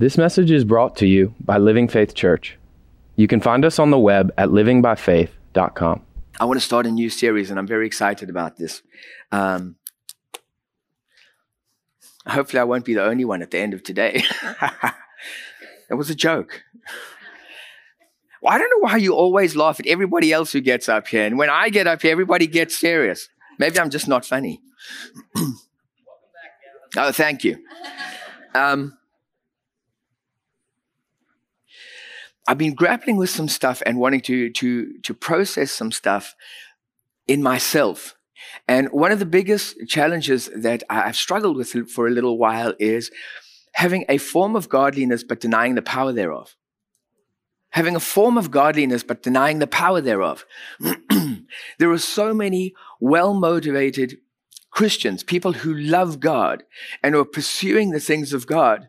This message is brought to you by Living Faith Church. You can find us on the web at livingbyfaith.com. I want to start a new series, and I'm very excited about this. Um, hopefully, I won't be the only one at the end of today. it was a joke. Well, I don't know why you always laugh at everybody else who gets up here. And when I get up here, everybody gets serious. Maybe I'm just not funny. oh, thank you. Um, I've been grappling with some stuff and wanting to, to, to process some stuff in myself. And one of the biggest challenges that I've struggled with for a little while is having a form of godliness but denying the power thereof. Having a form of godliness but denying the power thereof. there are so many well motivated Christians, people who love God and who are pursuing the things of God.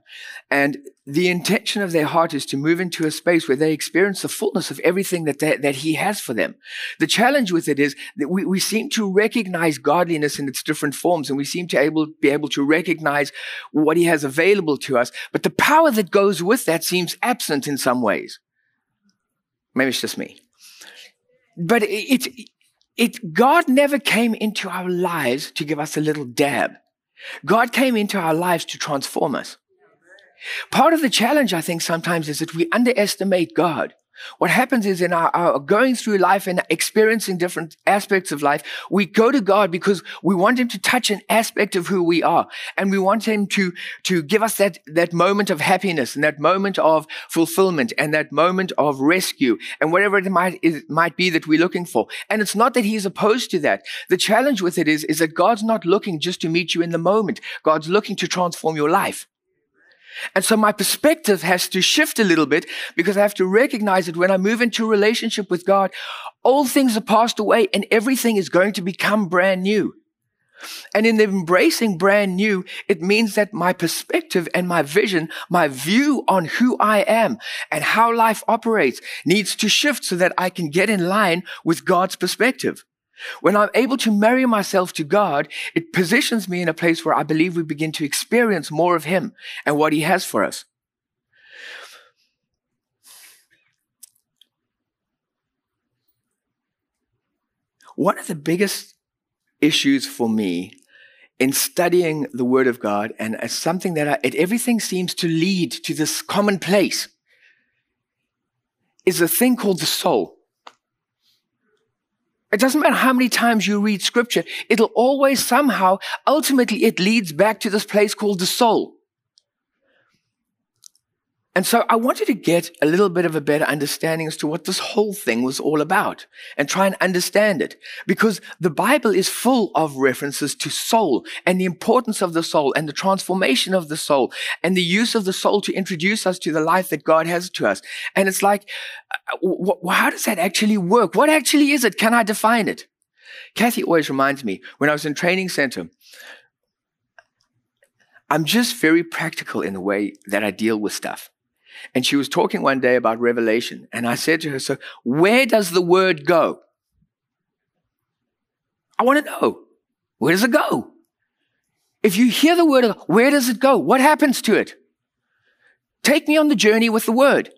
And the intention of their heart is to move into a space where they experience the fullness of everything that, they, that He has for them. The challenge with it is that we, we seem to recognize godliness in its different forms and we seem to able, be able to recognize what He has available to us. But the power that goes with that seems absent in some ways. Maybe it's just me. But it, it, it, God never came into our lives to give us a little dab. God came into our lives to transform us. Part of the challenge, I think, sometimes is that we underestimate God. What happens is in our, our, going through life and experiencing different aspects of life, we go to God because we want Him to touch an aspect of who we are. And we want Him to, to give us that, that moment of happiness and that moment of fulfillment and that moment of rescue and whatever it might, it might be that we're looking for. And it's not that He's opposed to that. The challenge with it is, is that God's not looking just to meet you in the moment. God's looking to transform your life. And so my perspective has to shift a little bit because I have to recognize that when I move into a relationship with God, old things are passed away and everything is going to become brand new. And in embracing brand new, it means that my perspective and my vision, my view on who I am and how life operates needs to shift so that I can get in line with God's perspective. When I'm able to marry myself to God, it positions me in a place where I believe we begin to experience more of Him and what He has for us. One of the biggest issues for me in studying the Word of God, and as something that I, it, everything seems to lead to this common place, is a thing called the soul. It doesn't matter how many times you read scripture, it'll always somehow, ultimately, it leads back to this place called the soul. And so I wanted to get a little bit of a better understanding as to what this whole thing was all about and try and understand it. Because the Bible is full of references to soul and the importance of the soul and the transformation of the soul and the use of the soul to introduce us to the life that God has to us. And it's like, uh, how does that actually work? What actually is it? Can I define it? Kathy always reminds me when I was in training center, I'm just very practical in the way that I deal with stuff. And she was talking one day about revelation. And I said to her, So, where does the word go? I want to know. Where does it go? If you hear the word, where does it go? What happens to it? Take me on the journey with the word.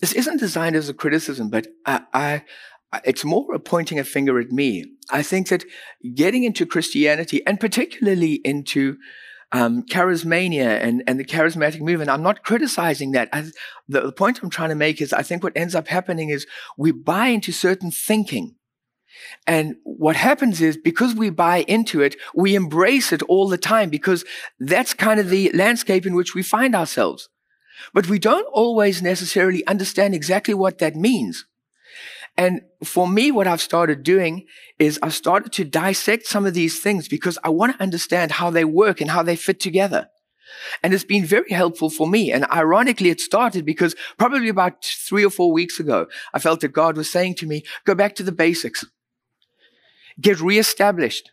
This isn't designed as a criticism, but I, I, it's more a pointing a finger at me. I think that getting into Christianity and particularly into um, charismania and, and the charismatic movement. I'm not criticizing that. I, the, the point I'm trying to make is I think what ends up happening is we buy into certain thinking. And what happens is because we buy into it, we embrace it all the time because that's kind of the landscape in which we find ourselves. But we don't always necessarily understand exactly what that means. And for me, what I've started doing is I've started to dissect some of these things because I want to understand how they work and how they fit together. And it's been very helpful for me. And ironically, it started because probably about three or four weeks ago, I felt that God was saying to me, go back to the basics. Get reestablished.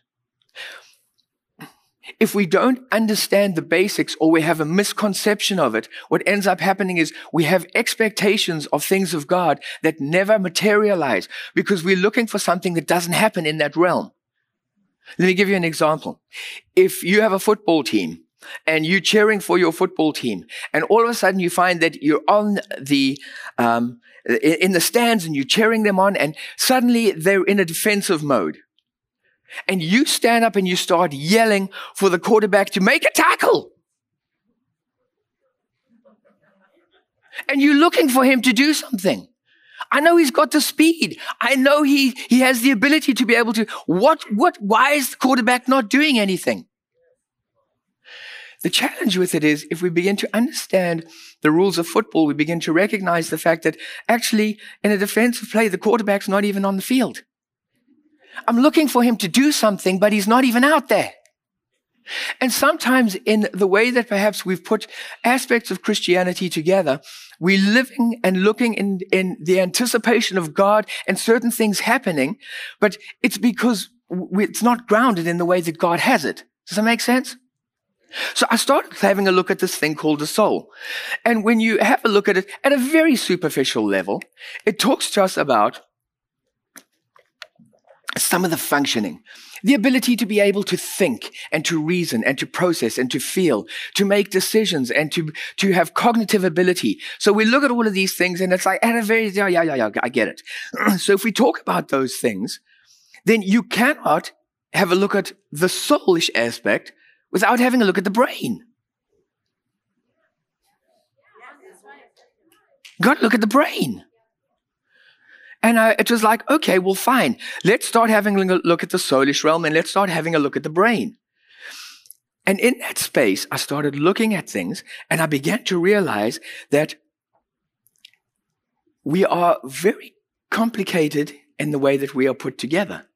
If we don't understand the basics or we have a misconception of it, what ends up happening is we have expectations of things of God that never materialize because we're looking for something that doesn't happen in that realm. Let me give you an example. If you have a football team and you're cheering for your football team, and all of a sudden you find that you're on the um, in the stands and you're cheering them on, and suddenly they're in a defensive mode. And you stand up and you start yelling for the quarterback to make a tackle. And you're looking for him to do something. I know he's got the speed. I know he, he has the ability to be able to. What, what, why is the quarterback not doing anything? The challenge with it is if we begin to understand the rules of football, we begin to recognize the fact that actually in a defensive play, the quarterback's not even on the field. I'm looking for him to do something, but he's not even out there. And sometimes in the way that perhaps we've put aspects of Christianity together, we're living and looking in, in the anticipation of God and certain things happening, but it's because it's not grounded in the way that God has it. Does that make sense? So I started having a look at this thing called the soul. And when you have a look at it at a very superficial level, it talks to us about some of the functioning, the ability to be able to think and to reason and to process and to feel, to make decisions and to, to have cognitive ability. So we look at all of these things and it's like, at a very, yeah, yeah, yeah, yeah, I get it. so if we talk about those things, then you cannot have a look at the soulish aspect without having a look at the brain. To look at the brain. And I, it was like, okay, well, fine. Let's start having a look at the soulish realm and let's start having a look at the brain. And in that space, I started looking at things and I began to realize that we are very complicated in the way that we are put together.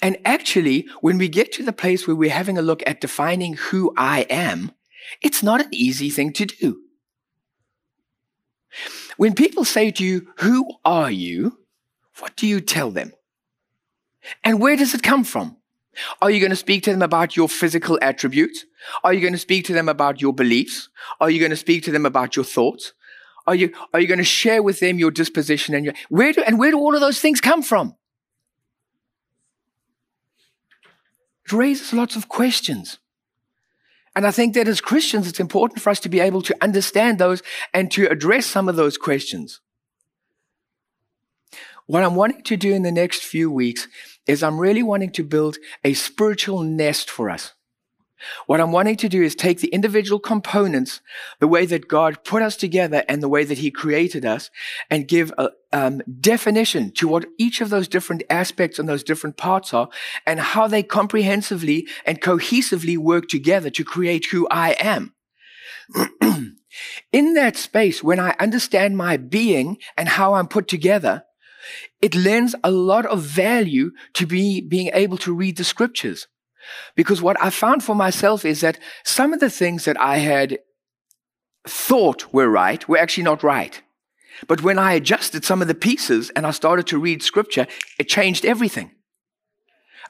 And actually, when we get to the place where we're having a look at defining who I am, it's not an easy thing to do. When people say to you, Who are you? What do you tell them? And where does it come from? Are you going to speak to them about your physical attributes? Are you going to speak to them about your beliefs? Are you going to speak to them about your thoughts? Are you, are you going to share with them your disposition and your, where do, and where do all of those things come from? It raises lots of questions. And I think that as Christians, it's important for us to be able to understand those and to address some of those questions. What I'm wanting to do in the next few weeks is I'm really wanting to build a spiritual nest for us. What I'm wanting to do is take the individual components, the way that God put us together and the way that He created us, and give a um, definition to what each of those different aspects and those different parts are, and how they comprehensively and cohesively work together to create who I am. In that space, when I understand my being and how I'm put together, it lends a lot of value to be being able to read the scriptures. Because what I found for myself is that some of the things that I had thought were right were actually not right. But when I adjusted some of the pieces and I started to read scripture, it changed everything.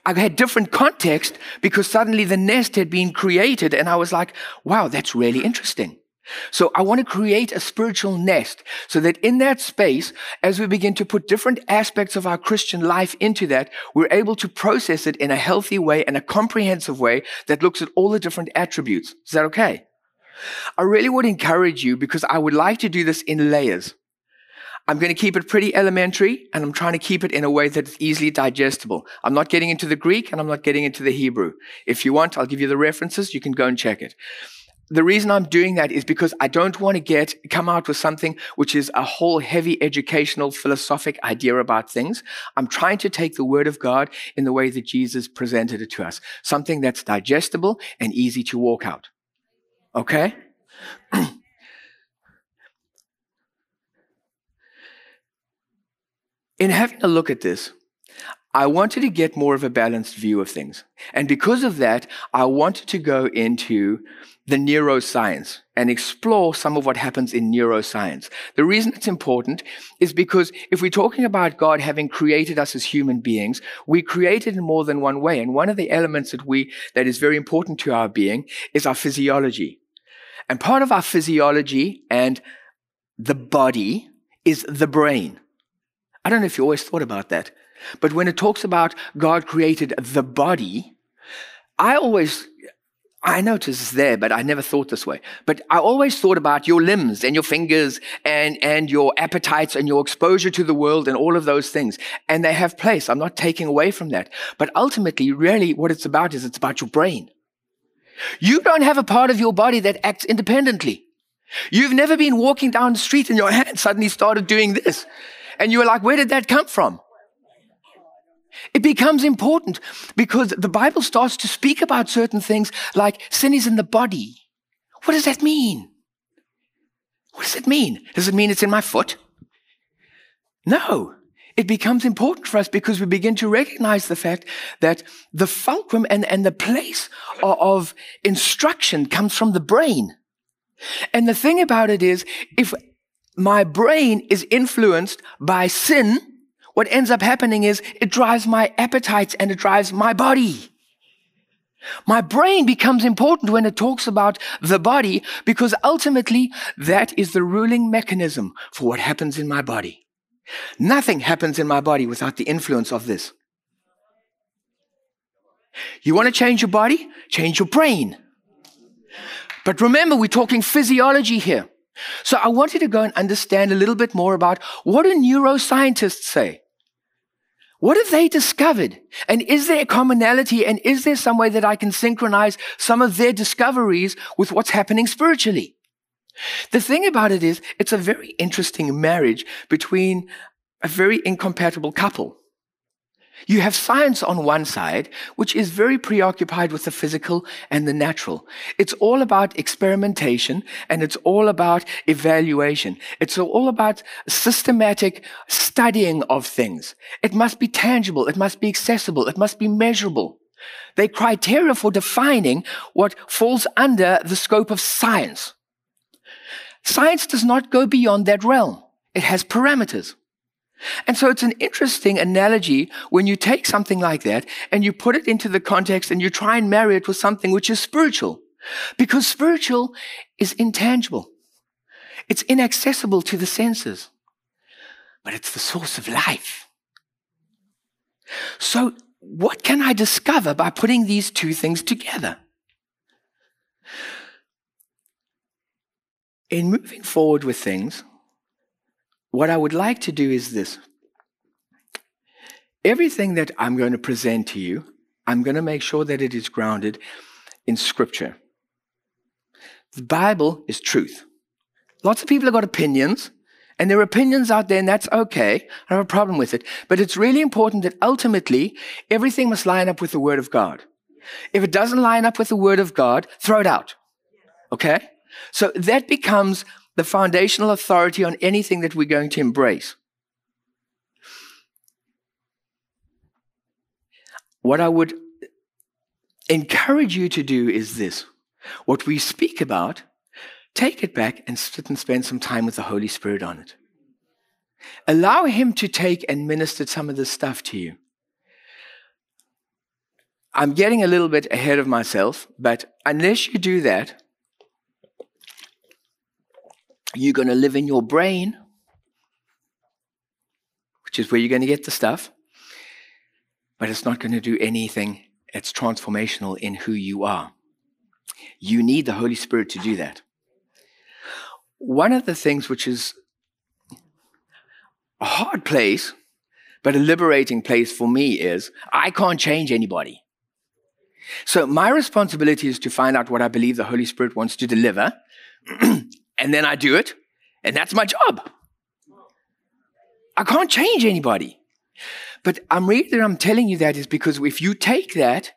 I had different context because suddenly the nest had been created and I was like, wow, that's really interesting. So I want to create a spiritual nest so that in that space, as we begin to put different aspects of our Christian life into that, we're able to process it in a healthy way and a comprehensive way that looks at all the different attributes. Is that okay? I really would encourage you because I would like to do this in layers. I'm going to keep it pretty elementary and I'm trying to keep it in a way that is easily digestible. I'm not getting into the Greek and I'm not getting into the Hebrew. If you want, I'll give you the references. You can go and check it the reason I'm doing that is because I don't want to get come out with something which is a whole heavy educational philosophic idea about things. I'm trying to take the word of God in the way that Jesus presented it to us, something that's digestible and easy to walk out. Okay? in having a look at this, I wanted to get more of a balanced view of things. And because of that, I wanted to go into the neuroscience and explore some of what happens in neuroscience. The reason it's important is because if we're talking about God having created us as human beings, we created in more than one way. And one of the elements that we, that is very important to our being is our physiology. And part of our physiology and the body is the brain. I don't know if you always thought about that. But when it talks about God created the body, I always I notice it's there, but I never thought this way. But I always thought about your limbs and your fingers and, and your appetites and your exposure to the world and all of those things. And they have place. I'm not taking away from that. But ultimately, really what it's about is it's about your brain. You don't have a part of your body that acts independently. You've never been walking down the street and your hand suddenly started doing this. And you were like, where did that come from? It becomes important because the Bible starts to speak about certain things like sin is in the body. What does that mean? What does it mean? Does it mean it's in my foot? No. It becomes important for us because we begin to recognize the fact that the fulcrum and, and the place of, of instruction comes from the brain. And the thing about it is, if my brain is influenced by sin, what ends up happening is it drives my appetites and it drives my body. My brain becomes important when it talks about the body because ultimately that is the ruling mechanism for what happens in my body. Nothing happens in my body without the influence of this. You want to change your body? Change your brain. But remember, we're talking physiology here. So I want you to go and understand a little bit more about what do neuroscientists say? What have they discovered? And is there a commonality and is there some way that I can synchronize some of their discoveries with what's happening spiritually? The thing about it is, it's a very interesting marriage between a very incompatible couple. You have science on one side, which is very preoccupied with the physical and the natural. It's all about experimentation and it's all about evaluation. It's all about systematic studying of things. It must be tangible. It must be accessible. It must be measurable. They're criteria for defining what falls under the scope of science. Science does not go beyond that realm. It has parameters. And so it's an interesting analogy when you take something like that and you put it into the context and you try and marry it with something which is spiritual. Because spiritual is intangible. It's inaccessible to the senses, but it's the source of life. So what can I discover by putting these two things together? In moving forward with things, what I would like to do is this. Everything that I'm going to present to you, I'm going to make sure that it is grounded in Scripture. The Bible is truth. Lots of people have got opinions, and there are opinions out there, and that's okay. I have a problem with it. But it's really important that ultimately everything must line up with the Word of God. If it doesn't line up with the Word of God, throw it out. Okay? So that becomes the foundational authority on anything that we're going to embrace. What I would encourage you to do is this. What we speak about, take it back and sit and spend some time with the Holy Spirit on it. Allow Him to take and minister some of this stuff to you. I'm getting a little bit ahead of myself, but unless you do that, you're going to live in your brain, which is where you're going to get the stuff, but it's not going to do anything. It's transformational in who you are. You need the Holy Spirit to do that. One of the things which is a hard place, but a liberating place for me is I can't change anybody. So my responsibility is to find out what I believe the Holy Spirit wants to deliver and then I do it, and that's my job. I can't change anybody. But I'm reason I'm telling you that is because if you take that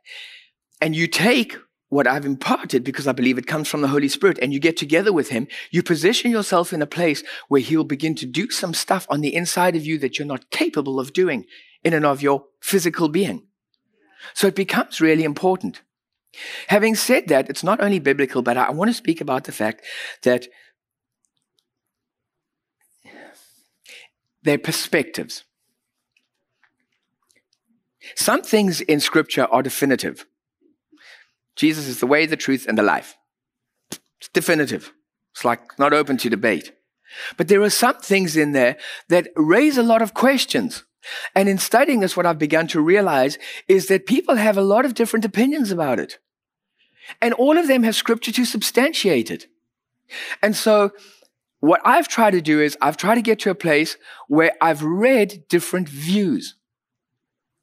and you take what I've imparted, because I believe it comes from the Holy Spirit, and you get together with Him, you position yourself in a place where He'll begin to do some stuff on the inside of you that you're not capable of doing in and of your physical being. So it becomes really important. Having said that, it's not only biblical, but I want to speak about the fact that their perspectives. Some things in Scripture are definitive. Jesus is the way, the truth, and the life. It's definitive. It's like not open to debate. But there are some things in there that raise a lot of questions. And in studying this, what I've begun to realize is that people have a lot of different opinions about it. And all of them have scripture to substantiate it. And so what I've tried to do is I've tried to get to a place where I've read different views.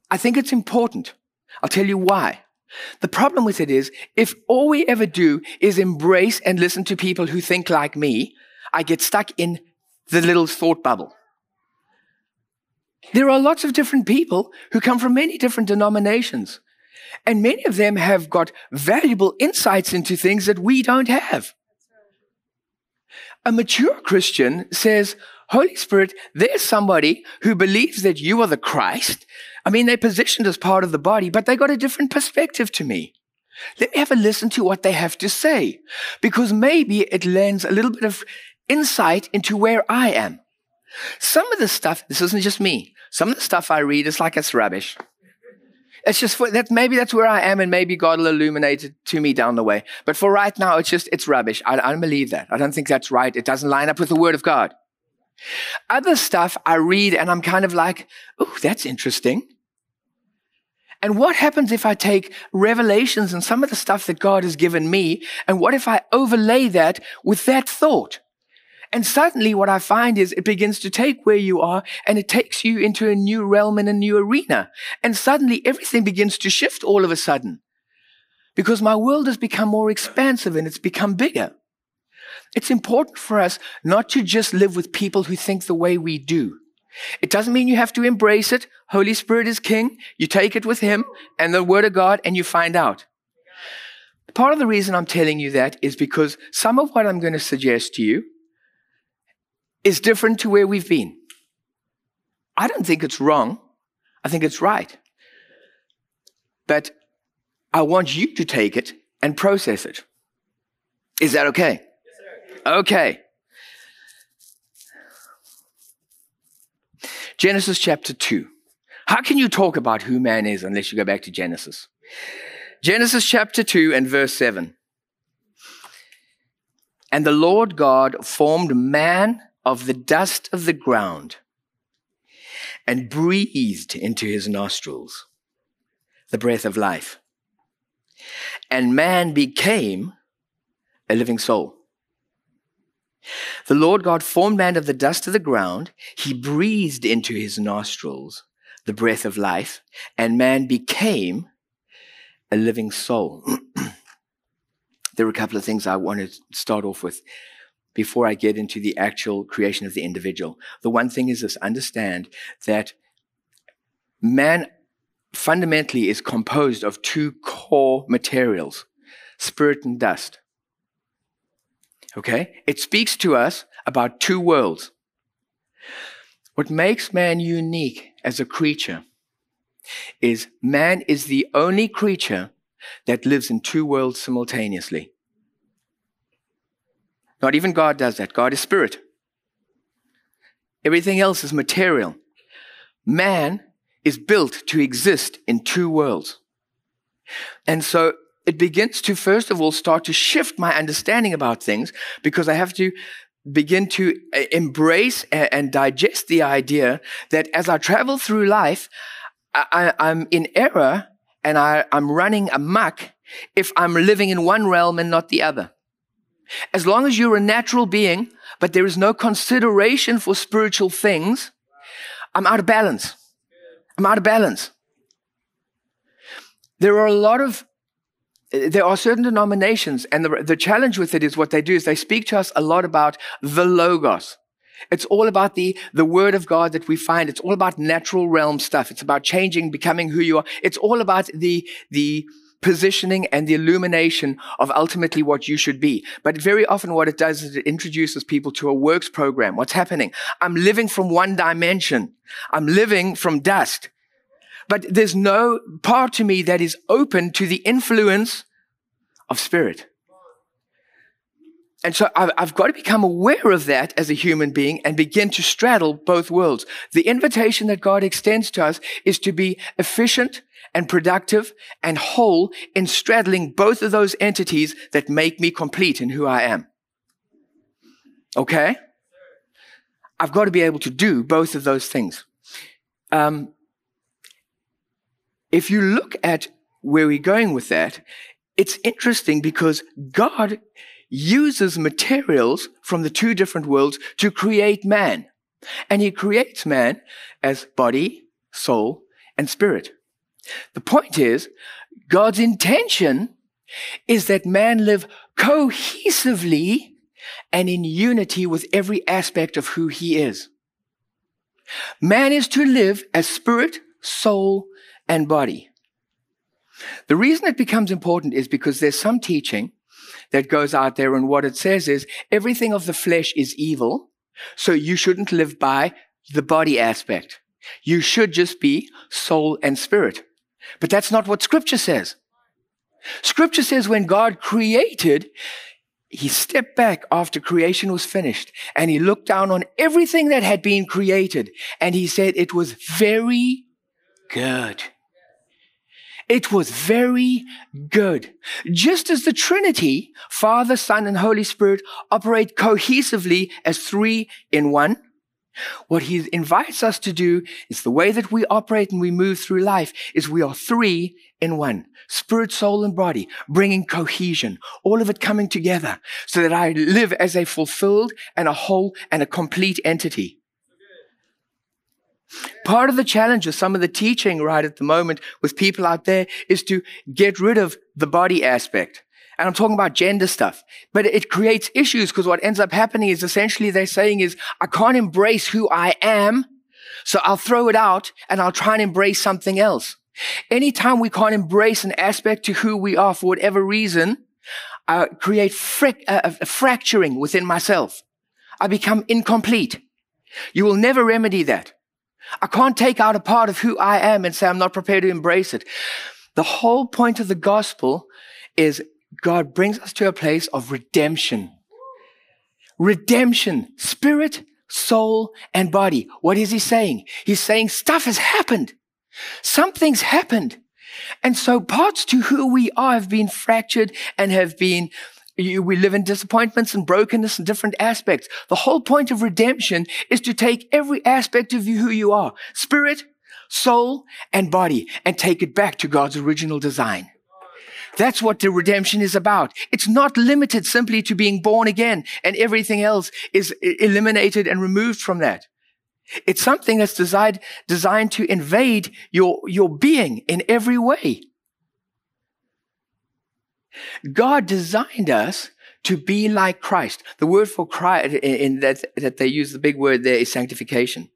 I think it's important. I'll tell you why. The problem with it is if all we ever do is embrace and listen to people who think like me, I get stuck in the little thought bubble. There are lots of different people who come from many different denominations. And many of them have got valuable insights into things that we don't have. A mature Christian says, Holy Spirit, there's somebody who believes that you are the Christ. I mean, they're positioned as part of the body, but they got a different perspective to me. Let me have a listen to what they have to say, because maybe it lends a little bit of insight into where I am. Some of the stuff, this isn't just me. Some of the stuff I read is like it's rubbish. It's just for that. Maybe that's where I am, and maybe God will illuminate it to me down the way. But for right now, it's just it's rubbish. I, I don't believe that. I don't think that's right. It doesn't line up with the Word of God. Other stuff I read, and I'm kind of like, oh, that's interesting. And what happens if I take revelations and some of the stuff that God has given me, and what if I overlay that with that thought? And suddenly what I find is it begins to take where you are and it takes you into a new realm and a new arena. And suddenly everything begins to shift all of a sudden because my world has become more expansive and it's become bigger. It's important for us not to just live with people who think the way we do. It doesn't mean you have to embrace it. Holy Spirit is king. You take it with him and the word of God and you find out. Part of the reason I'm telling you that is because some of what I'm going to suggest to you is different to where we've been. I don't think it's wrong. I think it's right. But I want you to take it and process it. Is that okay? Yes, okay. Genesis chapter 2. How can you talk about who man is unless you go back to Genesis? Genesis chapter 2 and verse 7. And the Lord God formed man of the dust of the ground and breathed into his nostrils the breath of life. And man became a living soul. The Lord God formed man of the dust of the ground. He breathed into his nostrils the breath of life, and man became a living soul. there are a couple of things I want to start off with before I get into the actual creation of the individual. The one thing is this understand that man fundamentally is composed of two core materials spirit and dust. Okay? It speaks to us about two worlds. What makes man unique as a creature is man is the only creature that lives in two worlds simultaneously. Not even God does that. God is spirit. Everything else is material. Man is built to exist in two worlds. And so it begins to, first of all, start to shift my understanding about things because I have to begin to uh, embrace and digest the idea that as I travel through life, I, am in error and I, I'm running amok if I'm living in one realm and not the other. As long as you're a natural being, but there is no consideration for spiritual things, I'm out of balance. I'm out of balance. There are a lot of there are certain denominations, and the, the challenge with it is what they do is they speak to us a lot about the Logos. It's all about the, the word of God that we find. It's all about natural realm stuff. It's about changing, becoming who you are. It's all about the, the, positioning and the illumination of ultimately what you should be. But very often what it does is it introduces people to a works program. What's happening? I'm living from one dimension. I'm living from dust. But there's no part to me that is open to the influence of spirit. And so I've, I've, got to become aware of that as a human being and begin to straddle both worlds. The invitation that God extends to us is to be efficient and productive and whole in straddling both of those entities that make me complete in who I am. Okay? I've got to be able to do both of those things. Um, if you look at where we're going with that, it's interesting because God uses materials from the two different worlds to create man. And he creates man as body, soul, and spirit. The point is, God's intention is that man live cohesively and in unity with every aspect of who he is. Man is to live as spirit, soul, and body. The reason it becomes important is because there's some teaching that goes out there and what it says is everything of the flesh is evil. So you shouldn't live by the body aspect. You should just be soul and spirit. But that's not what scripture says. Scripture says when God created, he stepped back after creation was finished and he looked down on everything that had been created and he said it was very good. It was very good. Just as the Trinity, Father, Son, and Holy Spirit operate cohesively as three in one, what he invites us to do is the way that we operate and we move through life is we are three in one. Spirit, soul, and body, bringing cohesion, all of it coming together so that I live as a fulfilled and a whole and a complete entity. Part of the challenge of some of the teaching right at the moment with people out there is to get rid of the body aspect. And I'm talking about gender stuff, but it creates issues because what ends up happening is essentially they're saying is, I can't embrace who I am. So I'll throw it out and I'll try and embrace something else. Anytime we can't embrace an aspect to who we are for whatever reason, I create fric- uh, fracturing within myself. I become incomplete. You will never remedy that. I can't take out a part of who I am and say I'm not prepared to embrace it. The whole point of the gospel is God brings us to a place of redemption. Redemption, spirit, soul, and body. What is he saying? He's saying stuff has happened. Something's happened. And so parts to who we are have been fractured and have been we live in disappointments and brokenness and different aspects. The whole point of redemption is to take every aspect of you who you are, spirit, soul, and body, and take it back to God's original design. That's what the redemption is about. It's not limited simply to being born again and everything else is eliminated and removed from that. It's something that's designed, designed to invade your, your being in every way. God designed us to be like Christ. The word for Christ, in that, that they use the big word there is sanctification.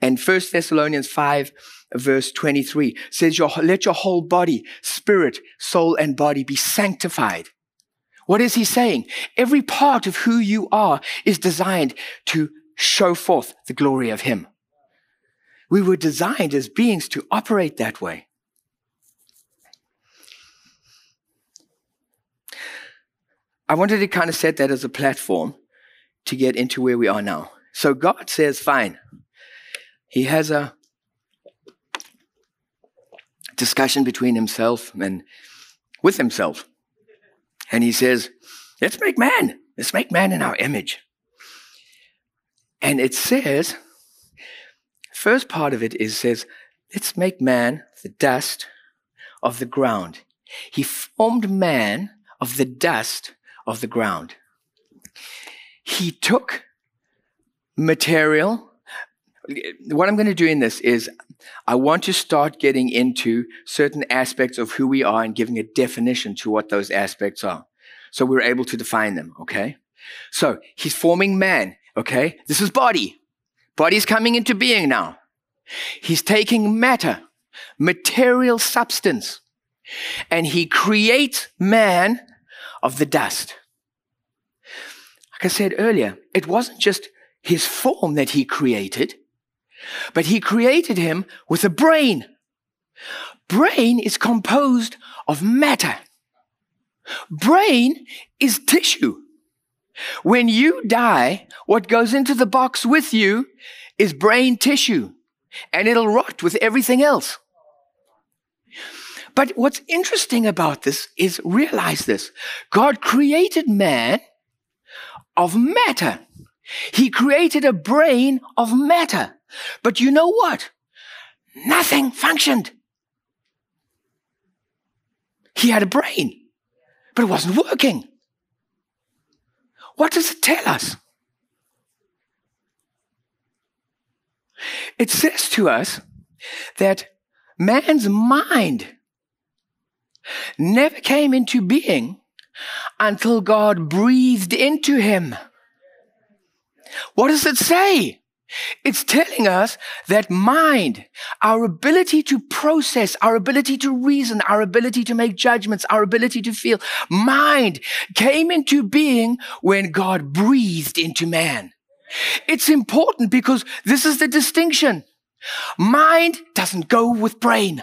And First Thessalonians 5 verse 23 says, your, let your whole body, spirit, soul, and body be sanctified. What is he saying? Every part of who you are is designed to show forth the glory of him. We were designed as beings to operate that way. I wanted to kind of set that as a platform to get into where we are now. So God says, fine. He has a discussion between himself and with himself. And he says, let's make man. Let's make man in our image. And it says, first part of it is says, let's make man the dust of the ground. He formed man of the dust of the ground. He took material. What I'm going to do in this is I want to start getting into certain aspects of who we are and giving a definition to what those aspects are. So we're able to define them, okay? So he's forming man, okay? This is body. Body's coming into being now. He's taking matter, material substance, and he creates man of the dust. Like I said earlier, it wasn't just his form that he created, but he created him with a brain. Brain is composed of matter. Brain is tissue. When you die, what goes into the box with you is brain tissue and it'll rot with everything else. But what's interesting about this is realize this. God created man of matter. He created a brain of matter. But you know what? Nothing functioned. He had a brain. but it wasn't working. What does it tell us? It says to us that man's mind never came into being until God breathed into him. What does it say? It's telling us that mind, our ability to process, our ability to reason, our ability to make judgments, our ability to feel, mind came into being when God breathed into man. It's important because this is the distinction. Mind doesn't go with brain.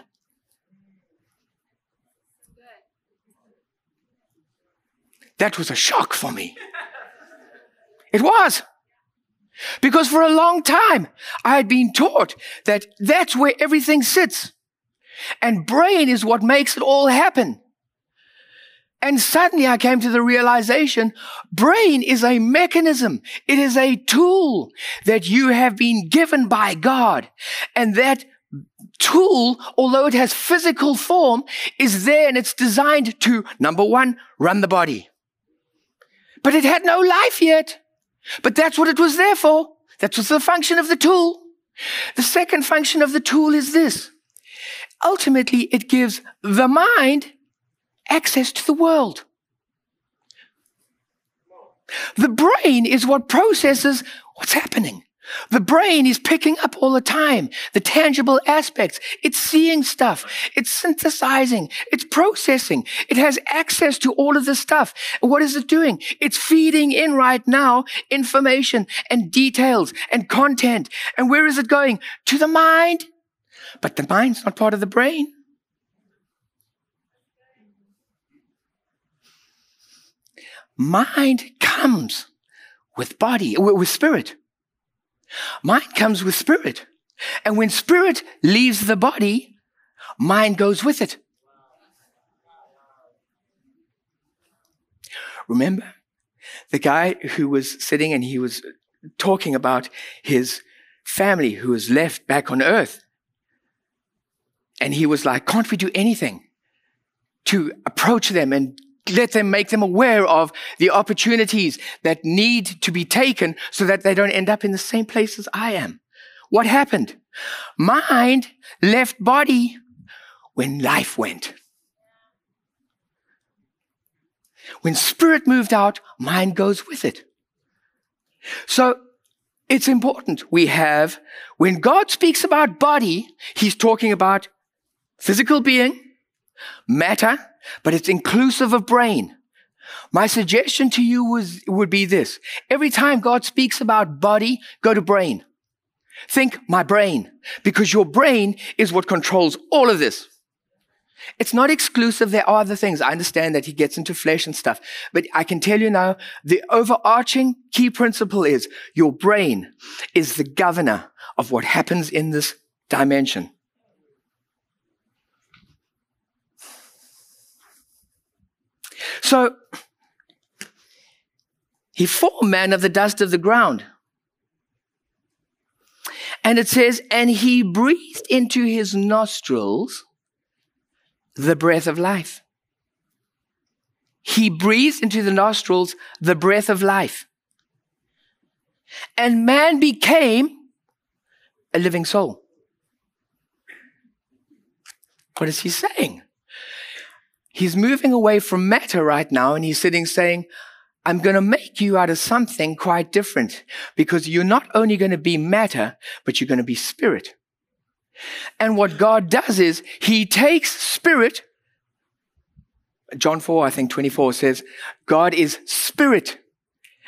That was a shock for me. It was. Because for a long time, I had been taught that that's where everything sits. And brain is what makes it all happen. And suddenly I came to the realization, brain is a mechanism. It is a tool that you have been given by God. And that tool, although it has physical form, is there and it's designed to, number one, run the body. But it had no life yet. But that's what it was there for. That was the function of the tool. The second function of the tool is this. Ultimately, it gives the mind access to the world. The brain is what processes what's happening. The brain is picking up all the time the tangible aspects. It's seeing stuff. It's synthesizing. It's processing. It has access to all of this stuff. what is it doing? It's feeding in right now information and details and content. And where is it going? To the mind. But the mind's not part of the brain. Mind comes with body, with spirit. Mind comes with spirit. And when spirit leaves the body, mind goes with it. Remember the guy who was sitting and he was talking about his family who was left back on earth. And he was like, can't we do anything to approach them and let them make them aware of the opportunities that need to be taken so that they don't end up in the same place as I am. What happened? Mind left body when life went. When spirit moved out, mind goes with it. So it's important. We have, when God speaks about body, he's talking about physical being, matter, but it's inclusive of brain. My suggestion to you was, would be this. Every time God speaks about body, go to brain. Think my brain, because your brain is what controls all of this. It's not exclusive. There are other things. I understand that he gets into flesh and stuff, but I can tell you now, the overarching key principle is your brain is the governor of what happens in this dimension. So he formed man of the dust of the ground. And it says, and he breathed into his nostrils the breath of life. He breathed into the nostrils the breath of life. And man became a living soul. What is he saying? He's moving away from matter right now and he's sitting saying, I'm going to make you out of something quite different because you're not only going to be matter, but you're going to be spirit. And what God does is he takes spirit. John 4, I think 24 says, God is spirit.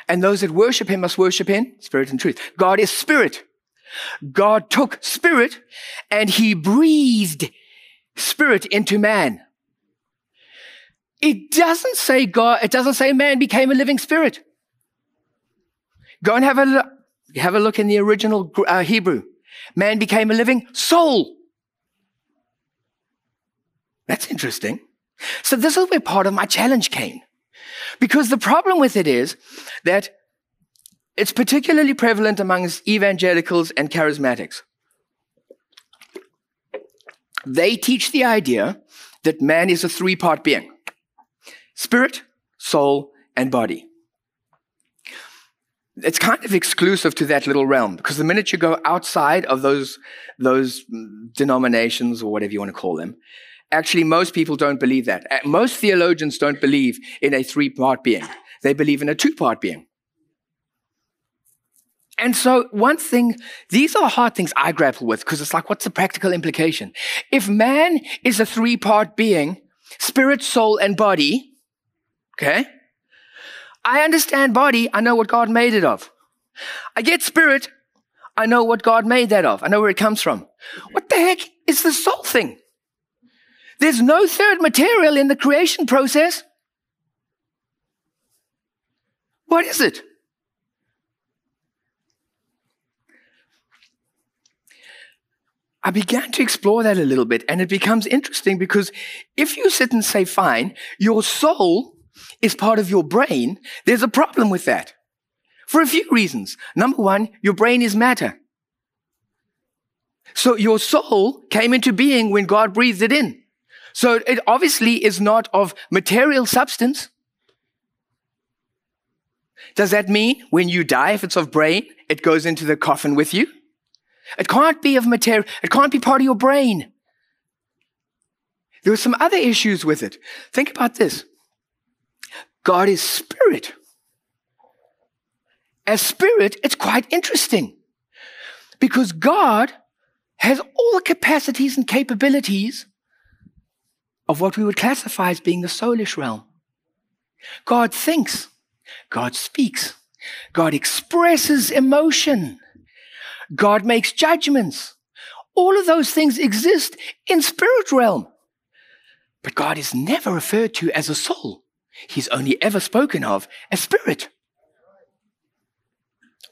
And those that worship him must worship in spirit and truth. God is spirit. God took spirit and he breathed spirit into man. It doesn't say God, it doesn't say man became a living spirit. Go and have a look, have a look in the original uh, Hebrew. Man became a living soul. That's interesting. So this is where part of my challenge came. Because the problem with it is that it's particularly prevalent amongst evangelicals and charismatics. They teach the idea that man is a three part being spirit, soul, and body. It's kind of exclusive to that little realm because the minute you go outside of those, those denominations or whatever you want to call them, actually most people don't believe that. Most theologians don't believe in a three part being. They believe in a two part being. And so one thing, these are hard things I grapple with because it's like, what's the practical implication? If man is a three part being, spirit, soul, and body, okay? I understand body. I know what God made it of. I get spirit. I know what God made that of. I know where it comes from. What the heck is the soul thing? There's no third material in the creation process. What is it? I began to explore that a little bit, and it becomes interesting because if you sit and say, fine, your soul is part of your brain, there's a problem with that. For a few reasons. Number one, your brain is matter. So your soul came into being when God breathed it in. So it obviously is not of material substance. Does that mean when you die, if it's of brain, it goes into the coffin with you? It can't be of material. It can't be part of your brain. There are some other issues with it. Think about this. God is spirit. As spirit, it's quite interesting because God has all the capacities and capabilities of what we would classify as being the soulish realm. God thinks. God speaks. God expresses emotion. God makes judgments. All of those things exist in spirit realm. But God is never referred to as a soul. He's only ever spoken of as spirit.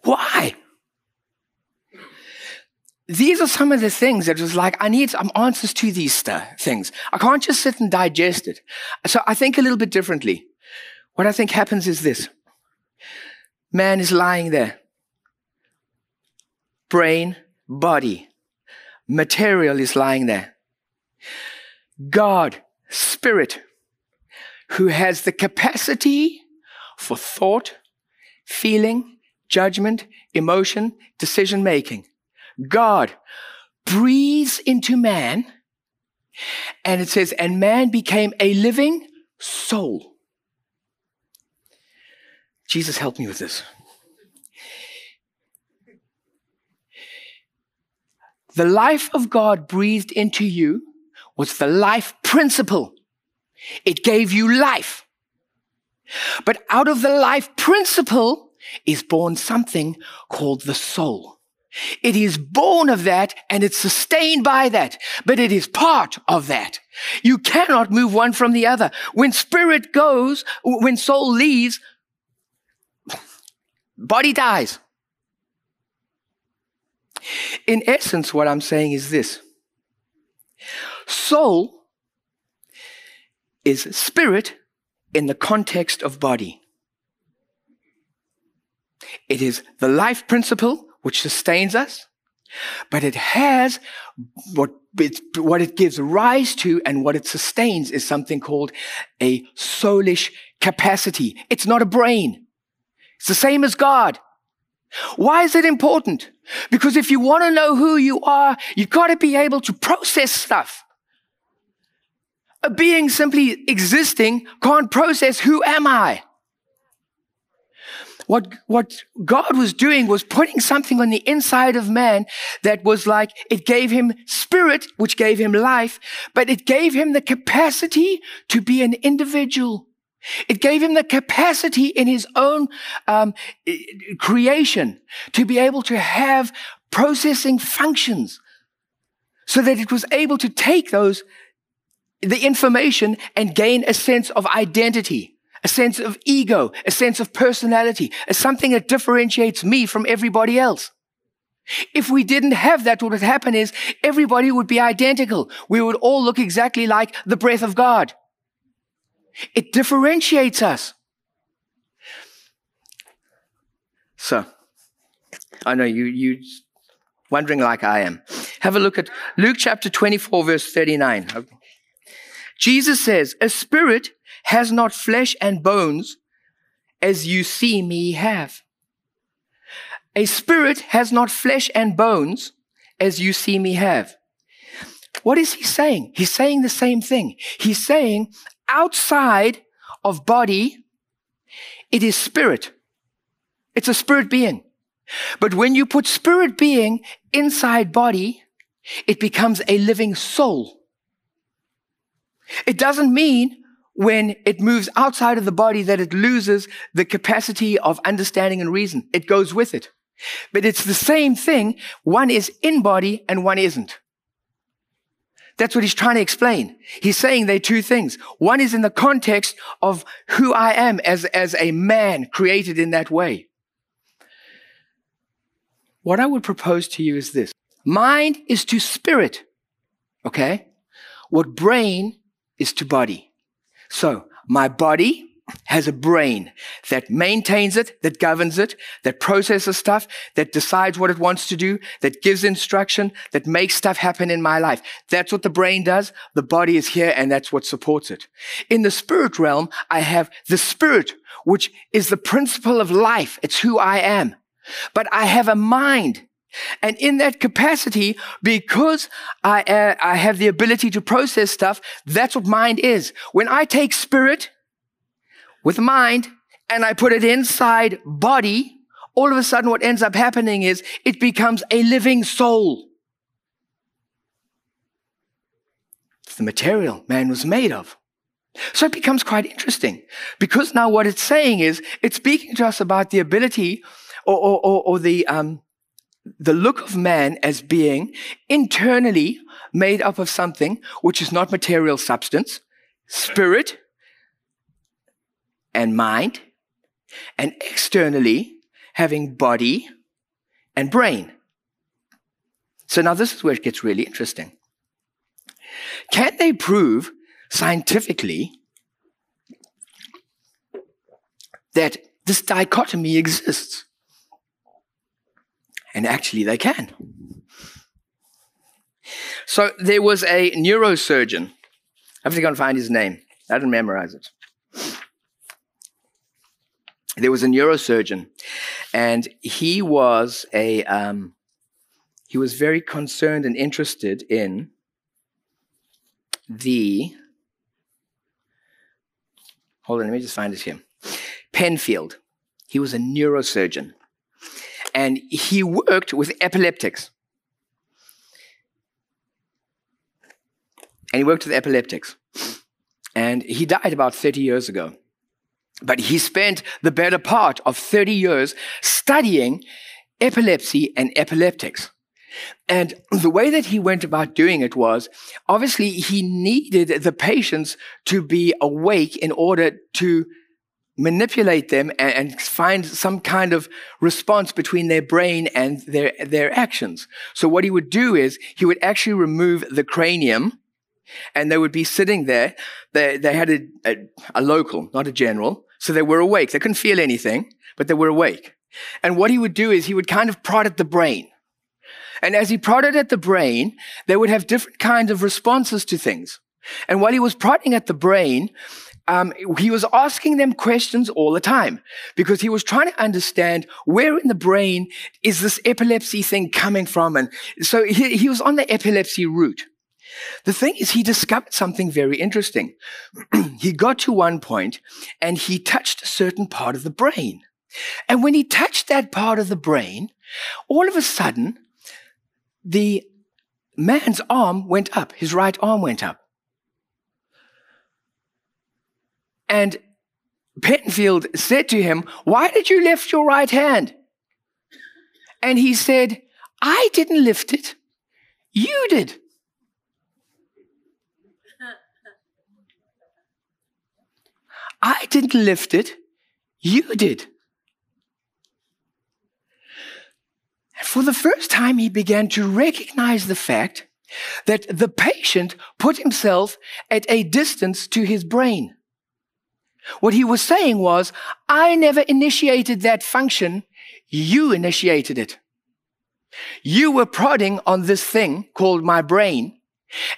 Why? These are some of the things that was like, I need some answers to these things. I can't just sit and digest it. So I think a little bit differently. What I think happens is this. Man is lying there brain, body. Material is lying there. God, spirit, who has the capacity for thought, feeling, judgment, emotion, decision making. God breathes into man, and it says, and man became a living soul. Jesus, help me with this. The life of God breathed into you was the life principle. It gave you life. But out of the life principle is born something called the soul. It is born of that and it's sustained by that, but it is part of that. You cannot move one from the other. When spirit goes, when soul leaves, body dies. In essence, what I'm saying is this soul is spirit in the context of body. It is the life principle which sustains us, but it has what it, what it gives rise to and what it sustains is something called a soulish capacity. It's not a brain. It's the same as God. Why is it important? Because if you want to know who you are, you've got to be able to process stuff. A being simply existing can't process who am I? What, what God was doing was putting something on the inside of man that was like, it gave him spirit, which gave him life, but it gave him the capacity to be an individual. It gave him the capacity in his own um, creation to be able to have processing functions so that it was able to take those, the information and gain a sense of identity, a sense of ego, a sense of personality, as something that differentiates me from everybody else. If we didn't have that, what would happen is everybody would be identical. We would all look exactly like the breath of God. It differentiates us. So, I know you, you're wondering like I am. Have a look at Luke chapter 24, verse 39. Jesus says, A spirit has not flesh and bones as you see me have. A spirit has not flesh and bones as you see me have. What is he saying? He's saying the same thing. He's saying outside of body, it is spirit. It's a spirit being. But when you put spirit being inside body, it becomes a living soul. It doesn't mean when it moves outside of the body that it loses the capacity of understanding and reason. It goes with it. But it's the same thing. One is in body and one isn't. That's what he's trying to explain. He's saying they're two things. One is in the context of who I am as, as a man created in that way. What I would propose to you is this. Mind is to spirit. Okay? What brain is to body. So my body has a brain that maintains it, that governs it, that processes stuff, that decides what it wants to do, that gives instruction, that makes stuff happen in my life. That's what the brain does. The body is here and that's what supports it. In the spirit realm, I have the spirit, which is the principle of life. It's who I am. But I have a mind and in that capacity, because I, uh, I have the ability to process stuff, that's what mind is. When I take spirit with mind and I put it inside body, all of a sudden what ends up happening is it becomes a living soul. It's the material man was made of. So it becomes quite interesting because now what it's saying is it's speaking to us about the ability or, or, or, or the, um, the look of man as being internally made up of something which is not material substance, spirit and mind, and externally having body and brain. So now this is where it gets really interesting. Can they prove scientifically that this dichotomy exists? And actually, they can. So there was a neurosurgeon. I have to go and find his name. I didn't memorize it. There was a neurosurgeon, and he was a um, he was very concerned and interested in the. Hold on, let me just find it here. Penfield. He was a neurosurgeon and he worked with epileptics. And he worked with epileptics. And he died about 30 years ago. But he spent the better part of 30 years studying epilepsy and epileptics. And the way that he went about doing it was obviously he needed the patients to be awake in order to manipulate them and, and, find some kind of response between their brain and their, their actions. So what he would do is he would actually remove the cranium and they would be sitting there. They, they had a, a, a local, not a general. So they were awake. They couldn't feel anything, but they were awake. And what he would do is he would kind of prod at the brain. And as he prodded at the brain, they would have different kinds of responses to things. And while he was prodding at the brain, um, he was asking them questions all the time because he was trying to understand where in the brain is this epilepsy thing coming from. And so he, he was on the epilepsy route. The thing is, he discovered something very interesting. he got to one point and he touched a certain part of the brain. And when he touched that part of the brain, all of a sudden, the man's arm went up. His right arm went up. And Penfield said to him, Why did you lift your right hand? And he said, I didn't lift it. You did. I didn't lift it. You did. And for the first time, he began to recognize the fact that the patient put himself at a distance to his brain. What he was saying was, I never initiated that function. You initiated it. You were prodding on this thing called my brain.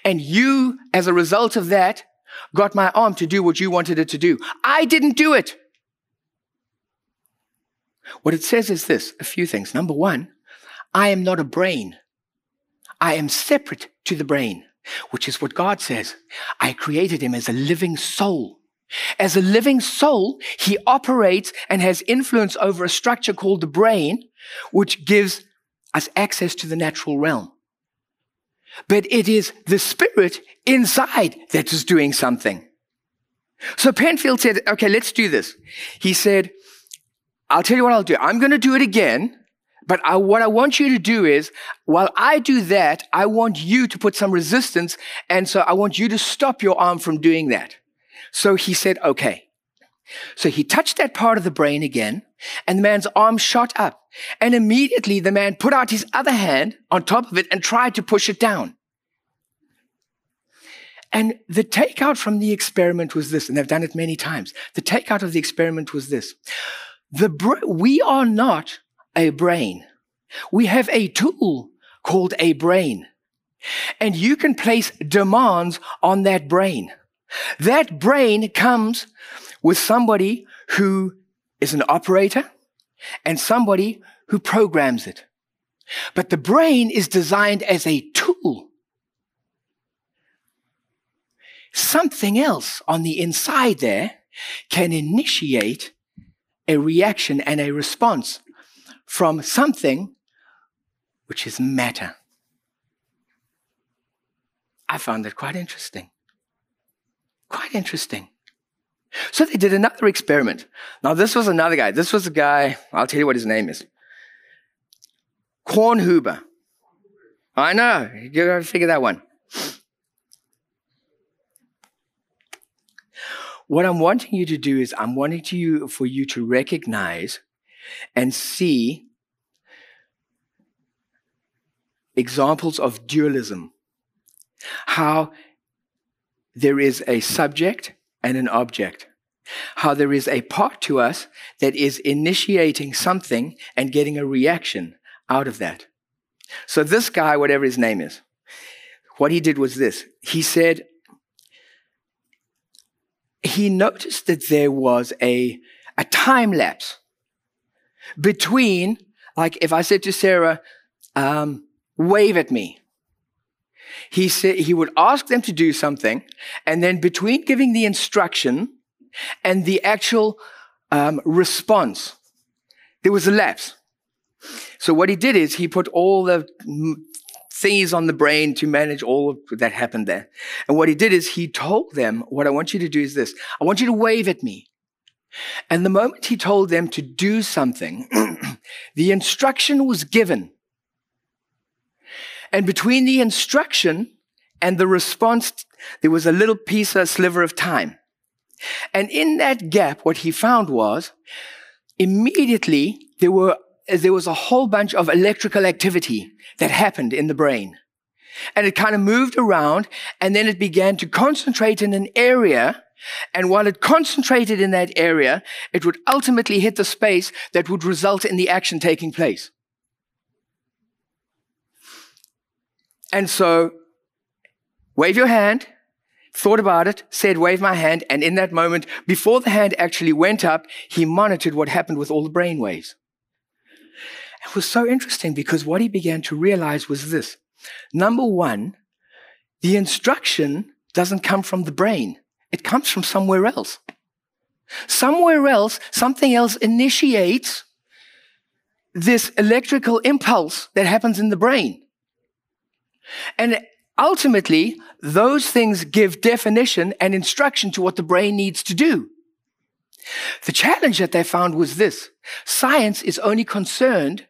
And you, as a result of that, got my arm to do what you wanted it to do. I didn't do it. What it says is this a few things. Number one, I am not a brain. I am separate to the brain, which is what God says. I created him as a living soul. As a living soul, he operates and has influence over a structure called the brain, which gives us access to the natural realm. But it is the spirit inside that is doing something. So Penfield said, okay, let's do this. He said, I'll tell you what I'll do. I'm going to do it again. But I, what I want you to do is, while I do that, I want you to put some resistance. And so I want you to stop your arm from doing that. So he said, okay. So he touched that part of the brain again and the man's arm shot up. And immediately the man put out his other hand on top of it and tried to push it down. And the takeout from the experiment was this, and they've done it many times. The takeout of the experiment was this. The br- we are not a brain. We have a tool called a brain. And you can place demands on that brain. That brain comes with somebody who is an operator and somebody who programs it. But the brain is designed as a tool. Something else on the inside there can initiate a reaction and a response from something which is matter. I found that quite interesting. Quite interesting. So they did another experiment. Now, this was another guy. This was a guy, I'll tell you what his name is Kornhuber. I know, you gotta figure that one. What I'm wanting you to do is, I'm wanting to you, for you to recognize and see examples of dualism. How there is a subject and an object. How there is a part to us that is initiating something and getting a reaction out of that. So this guy, whatever his name is, what he did was this. He said, he noticed that there was a, a time lapse between, like if I said to Sarah, um, wave at me. He said he would ask them to do something, and then between giving the instruction and the actual um, response, there was a lapse. So what he did is he put all the thingies on the brain to manage all that happened there. And what he did is he told them, what I want you to do is this. I want you to wave at me. And the moment he told them to do something, the instruction was given. And between the instruction and the response, there was a little piece, a sliver of time. And in that gap, what he found was immediately there were, there was a whole bunch of electrical activity that happened in the brain. And it kind of moved around and then it began to concentrate in an area and while it concentrated in that area, it would ultimately hit the space that would result in the action taking place. And so, wave your hand, thought about it, said, wave my hand. And in that moment, before the hand actually went up, he monitored what happened with all the brain waves. It was so interesting because what he began to realize was this. Number one, the instruction doesn't come from the brain. It comes from somewhere else. Somewhere else, something else initiates this electrical impulse that happens in the brain. And ultimately, those things give definition and instruction to what the brain needs to do. The challenge that they found was this. Science is only concerned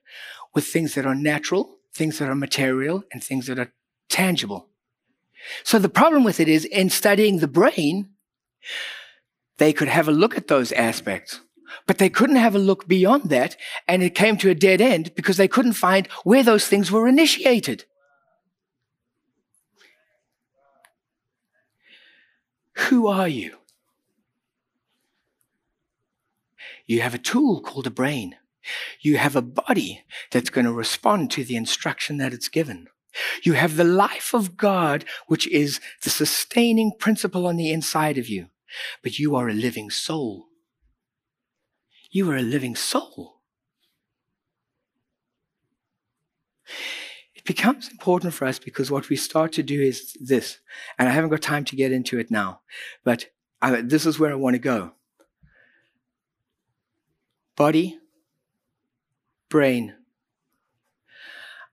with things that are natural, things that are material, and things that are tangible. So the problem with it is in studying the brain, they could have a look at those aspects, but they couldn't have a look beyond that. And it came to a dead end because they couldn't find where those things were initiated. Who are you? You have a tool called a brain. You have a body that's going to respond to the instruction that it's given. You have the life of God, which is the sustaining principle on the inside of you. But you are a living soul. You are a living soul. It becomes important for us because what we start to do is this, and I haven't got time to get into it now, but I, this is where I want to go. Body, brain.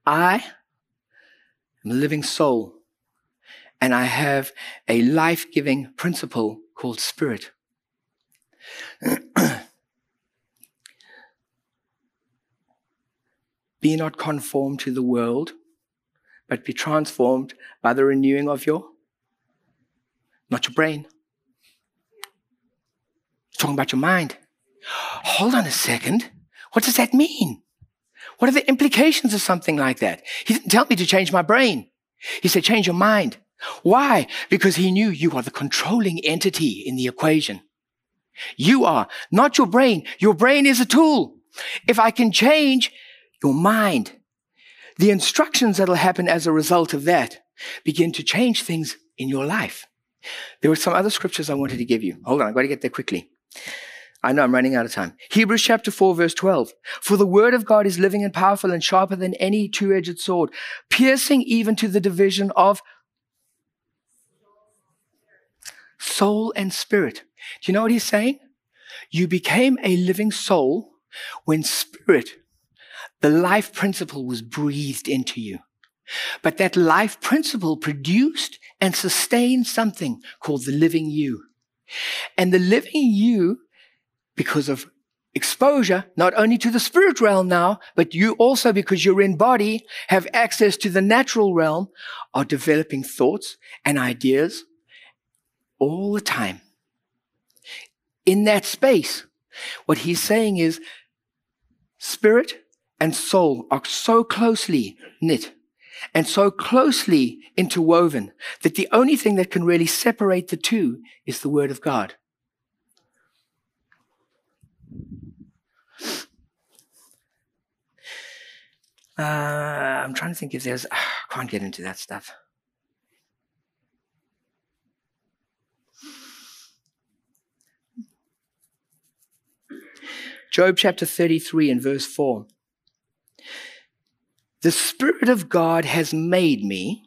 I am a living soul, and I have a life giving principle called spirit. be not conformed to the world, but be transformed by the renewing of your, not your brain. Talking about your mind. Hold on a second. What does that mean? What are the implications of something like that? He didn't tell me to change my brain. He said, change your mind. Why? Because he knew you are the controlling entity in the equation. You are not your brain. Your brain is a tool. If I can change your mind, the instructions that'll happen as a result of that begin to change things in your life. There were some other scriptures I wanted to give you. Hold on, I've got to get there quickly. I know I'm running out of time. Hebrews chapter 4, verse 12. For the word of God is living and powerful and sharper than any two edged sword, piercing even to the division of soul and spirit. Do you know what he's saying? You became a living soul when spirit, the life principle, was breathed into you. But that life principle produced and sustained something called the living you. And the living you because of exposure, not only to the spirit realm now, but you also, because you're in body, have access to the natural realm, are developing thoughts and ideas all the time. In that space, what he's saying is spirit and soul are so closely knit and so closely interwoven that the only thing that can really separate the two is the word of God. Uh, I'm trying to think if there's. I can't get into that stuff. Job chapter 33 and verse 4. The Spirit of God has made me.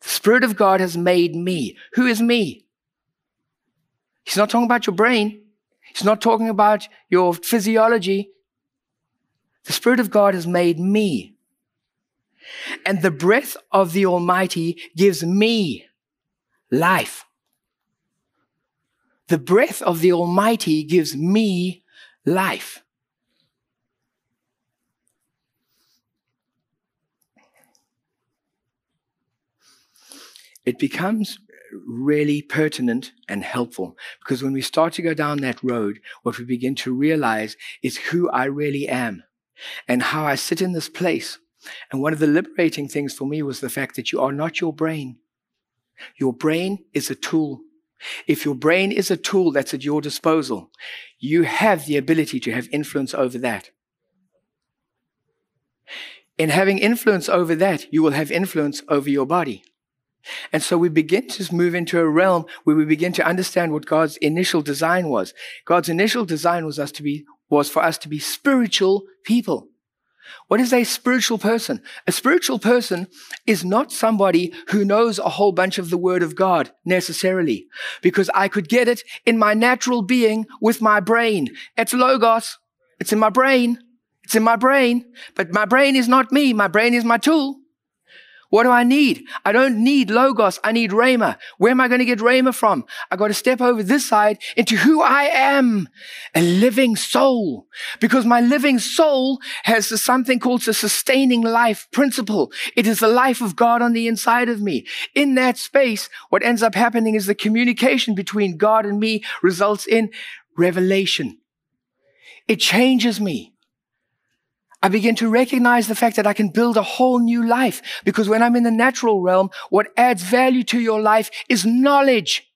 The Spirit of God has made me. Who is me? He's not talking about your brain. He's not talking about your physiology. The Spirit of God has made me. And the breath of the Almighty gives me life. The breath of the Almighty gives me life. It becomes really pertinent and helpful because when we start to go down that road, what we begin to realize is who I really am and how I sit in this place. And one of the liberating things for me was the fact that you are not your brain. Your brain is a tool. If your brain is a tool that's at your disposal, you have the ability to have influence over that. In having influence over that, you will have influence over your body. And so we begin to move into a realm where we begin to understand what God's initial design was. God's initial design was us to be, was for us to be spiritual people. What is a spiritual person? A spiritual person is not somebody who knows a whole bunch of the word of God necessarily, because I could get it in my natural being with my brain. It's logos. It's in my brain. It's in my brain, but my brain is not me. My brain is my tool. What do I need? I don't need Logos. I need Rhema. Where am I going to get Rhema from? I got to step over this side into who I am, a living soul. Because my living soul has something called the sustaining life principle. It is the life of God on the inside of me. In that space, what ends up happening is the communication between God and me results in revelation. It changes me. I begin to recognize the fact that I can build a whole new life because when I'm in the natural realm, what adds value to your life is knowledge.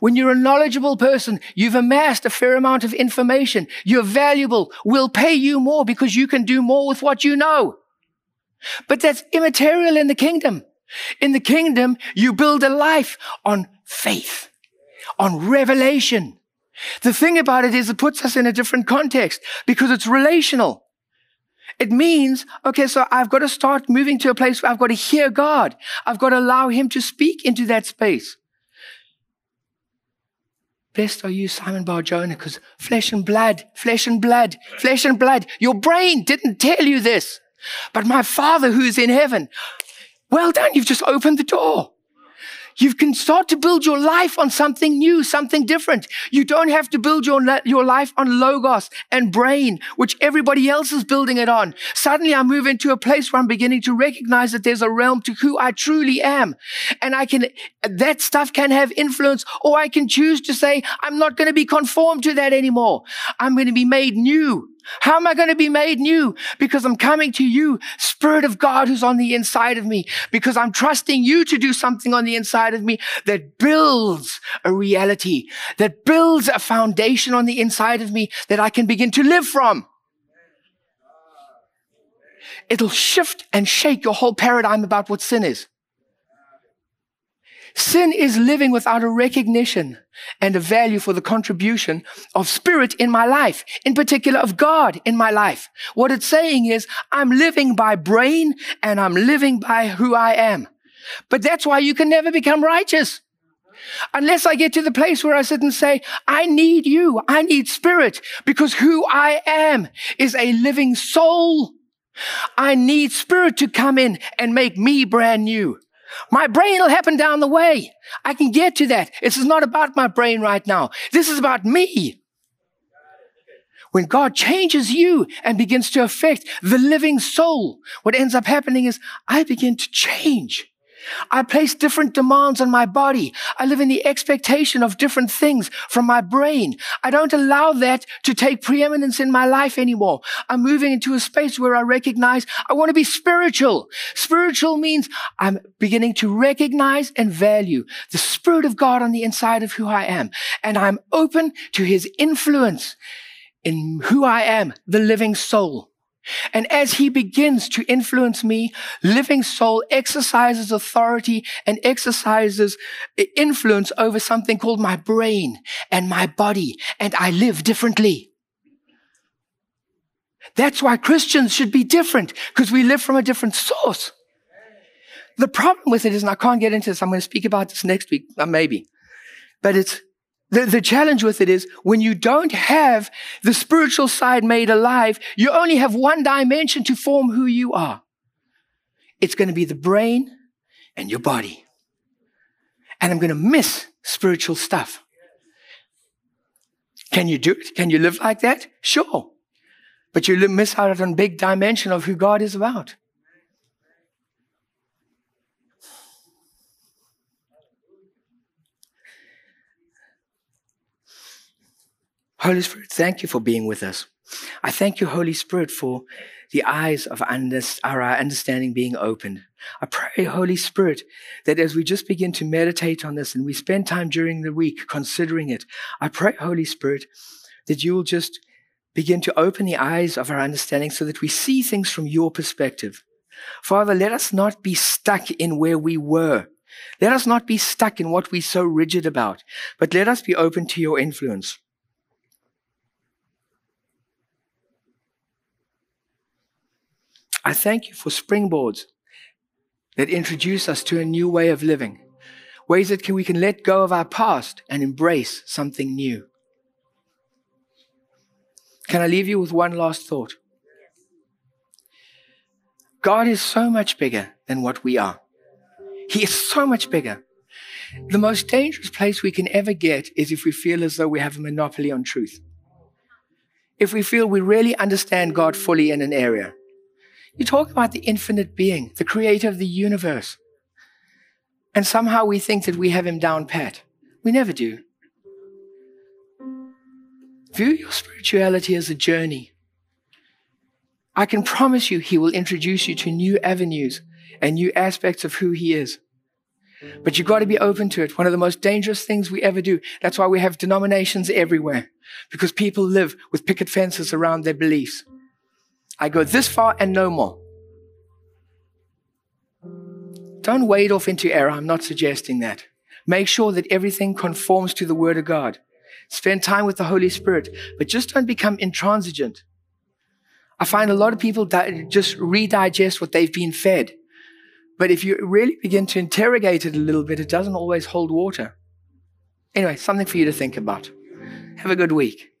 When you're a knowledgeable person, you've amassed a fair amount of information. You're valuable. We'll pay you more because you can do more with what you know. But that's immaterial in the kingdom. In the kingdom, you build a life on faith, on revelation. The thing about it is it puts us in a different context because it's relational. It means, okay, so I've got to start moving to a place where I've got to hear God. I've got to allow Him to speak into that space. Blessed are you, Simon Bar Jonah, because flesh and blood, flesh and blood, flesh and blood. Your brain didn't tell you this. But my Father who's in heaven, well done, you've just opened the door. You can start to build your life on something new, something different. You don't have to build your, your life on logos and brain, which everybody else is building it on. Suddenly I move into a place where I'm beginning to recognize that there's a realm to who I truly am. And I can, that stuff can have influence or I can choose to say, I'm not going to be conformed to that anymore. I'm going to be made new. How am I going to be made new? Because I'm coming to you, Spirit of God who's on the inside of me, because I'm trusting you to do something on the inside of me that builds a reality, that builds a foundation on the inside of me that I can begin to live from. It'll shift and shake your whole paradigm about what sin is. Sin is living without a recognition and a value for the contribution of spirit in my life, in particular of God in my life. What it's saying is I'm living by brain and I'm living by who I am. But that's why you can never become righteous. Unless I get to the place where I sit and say, I need you. I need spirit because who I am is a living soul. I need spirit to come in and make me brand new. My brain will happen down the way. I can get to that. This is not about my brain right now. This is about me. When God changes you and begins to affect the living soul, what ends up happening is I begin to change. I place different demands on my body. I live in the expectation of different things from my brain. I don't allow that to take preeminence in my life anymore. I'm moving into a space where I recognize I want to be spiritual. Spiritual means I'm beginning to recognize and value the Spirit of God on the inside of who I am. And I'm open to His influence in who I am, the living soul. And as he begins to influence me, living soul exercises authority and exercises influence over something called my brain and my body. And I live differently. That's why Christians should be different because we live from a different source. The problem with it is, and I can't get into this. I'm going to speak about this next week, uh, maybe, but it's the, the challenge with it is when you don't have the spiritual side made alive, you only have one dimension to form who you are. It's going to be the brain and your body. And I'm going to miss spiritual stuff. Can you do it? Can you live like that? Sure. But you miss out on big dimension of who God is about. Holy Spirit, thank you for being with us. I thank you, Holy Spirit, for the eyes of our understanding being opened. I pray, Holy Spirit, that as we just begin to meditate on this and we spend time during the week considering it, I pray, Holy Spirit, that you will just begin to open the eyes of our understanding so that we see things from your perspective. Father, let us not be stuck in where we were. Let us not be stuck in what we're so rigid about, but let us be open to your influence. I thank you for springboards that introduce us to a new way of living, ways that can, we can let go of our past and embrace something new. Can I leave you with one last thought? God is so much bigger than what we are. He is so much bigger. The most dangerous place we can ever get is if we feel as though we have a monopoly on truth. If we feel we really understand God fully in an area. You talk about the infinite being, the creator of the universe. And somehow we think that we have him down pat. We never do. View your spirituality as a journey. I can promise you he will introduce you to new avenues and new aspects of who he is. But you've got to be open to it. One of the most dangerous things we ever do. That's why we have denominations everywhere. Because people live with picket fences around their beliefs. I go this far and no more. Don't wade off into error. I'm not suggesting that. Make sure that everything conforms to the Word of God. Spend time with the Holy Spirit, but just don't become intransigent. I find a lot of people just redigest what they've been fed. But if you really begin to interrogate it a little bit, it doesn't always hold water. Anyway, something for you to think about. Have a good week.